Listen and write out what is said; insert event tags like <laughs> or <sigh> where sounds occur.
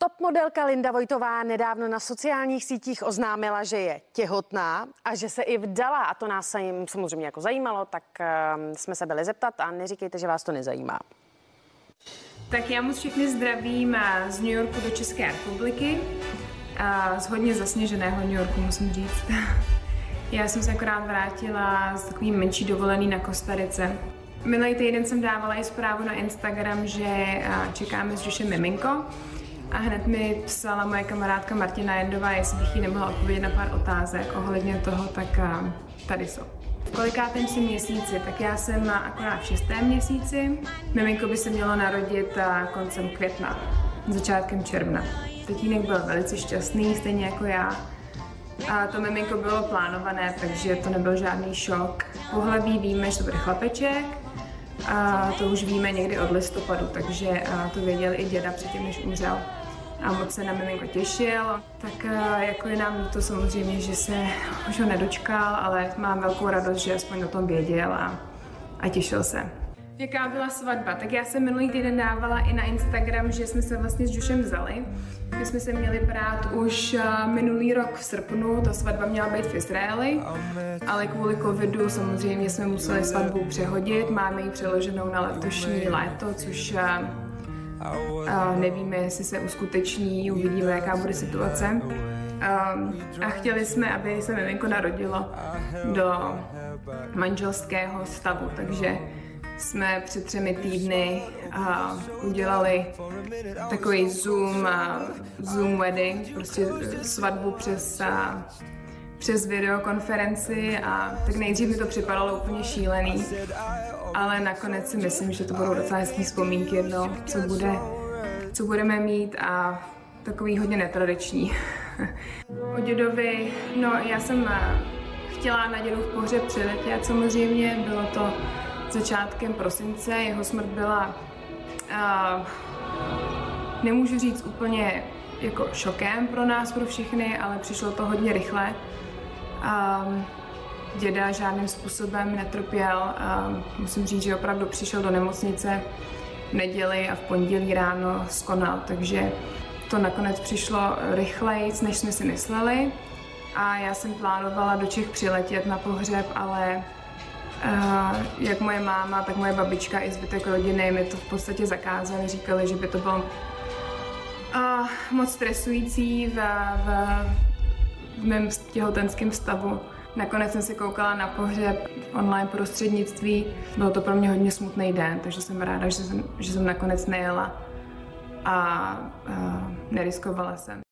Top modelka Linda Vojtová nedávno na sociálních sítích oznámila, že je těhotná a že se i vdala. A to nás samozřejmě jako zajímalo, tak uh, jsme se byli zeptat a neříkejte, že vás to nezajímá. Tak já moc všechny zdravím eh, z New Yorku do České republiky. A z hodně zasněženého New Yorku, musím říct. <laughs> Já jsem se akorát vrátila z takový menší dovolený na Kostarice. Minulý týden jsem dávala i zprávu na Instagram, že eh, čekáme s Jošem miminko. A hned mi psala moje kamarádka Martina Jendová, jestli bych jí nemohla odpovědět na pár otázek ohledně toho, tak eh, tady jsou. V kolikátém jsem měsíci? Tak já jsem akorát v šestém měsíci. Miminko by se mělo narodit eh, koncem května, začátkem června. Tatínek byl velice šťastný, stejně jako já. A to miminko bylo plánované, takže to nebyl žádný šok. Pohlaví víme, že to bude chlapeček, a to už víme někdy od listopadu, takže to věděl i děda předtím, než umřel. A moc se na miminko těšil. Tak jako je nám to samozřejmě, že se už ho nedočkal, ale mám velkou radost, že aspoň o tom věděl a, a těšil se. Jaká byla svatba? Tak já jsem minulý týden dávala i na Instagram, že jsme se vlastně s Jošem vzali. My jsme se měli brát už eh, minulý rok v srpnu, ta svatba měla být v Izraeli, ale kvůli covidu samozřejmě jsme museli svatbu přehodit. Máme ji přeloženou na letošní léto, což a eh, eh, nevíme, jestli se uskuteční, uvidíme, jaká bude situace. A chtěli jsme, aby se miminko narodilo do manželského stavu, takže jsme před třemi týdny a udělali takový Zoom, a Zoom wedding, prostě svatbu přes, a, přes videokonferenci a tak nejdřív mi to připadalo úplně šílený, ale nakonec si myslím, že to budou docela hezký vzpomínky jedno, co bude, co budeme mít a takový hodně netradiční. <laughs> o dědovi, no já jsem chtěla na dědu v pohřeb přiletět samozřejmě, bylo to začátkem prosince. Jeho smrt byla, uh, nemůžu říct úplně jako šokem pro nás, pro všechny, ale přišlo to hodně rychle. Um, děda žádným způsobem netrpěl. Um, musím říct, že opravdu přišel do nemocnice v neděli a v pondělí ráno skonal, takže to nakonec přišlo rychleji, než jsme si mysleli. A já jsem plánovala do Čech přiletět na pohřeb, ale jak moje máma, tak moje babička i zbytek rodiny mi to v podstatě zakázali, říkali, že by to bylo uh, moc stresující v, v, v mém těhotenském stavu. Nakonec jsem se koukala na pohřeb online prostřednictví. Bylo to pro mě hodně smutný den, takže jsem ráda, že jsem, že jsem nakonec nejela a uh, neriskovala jsem.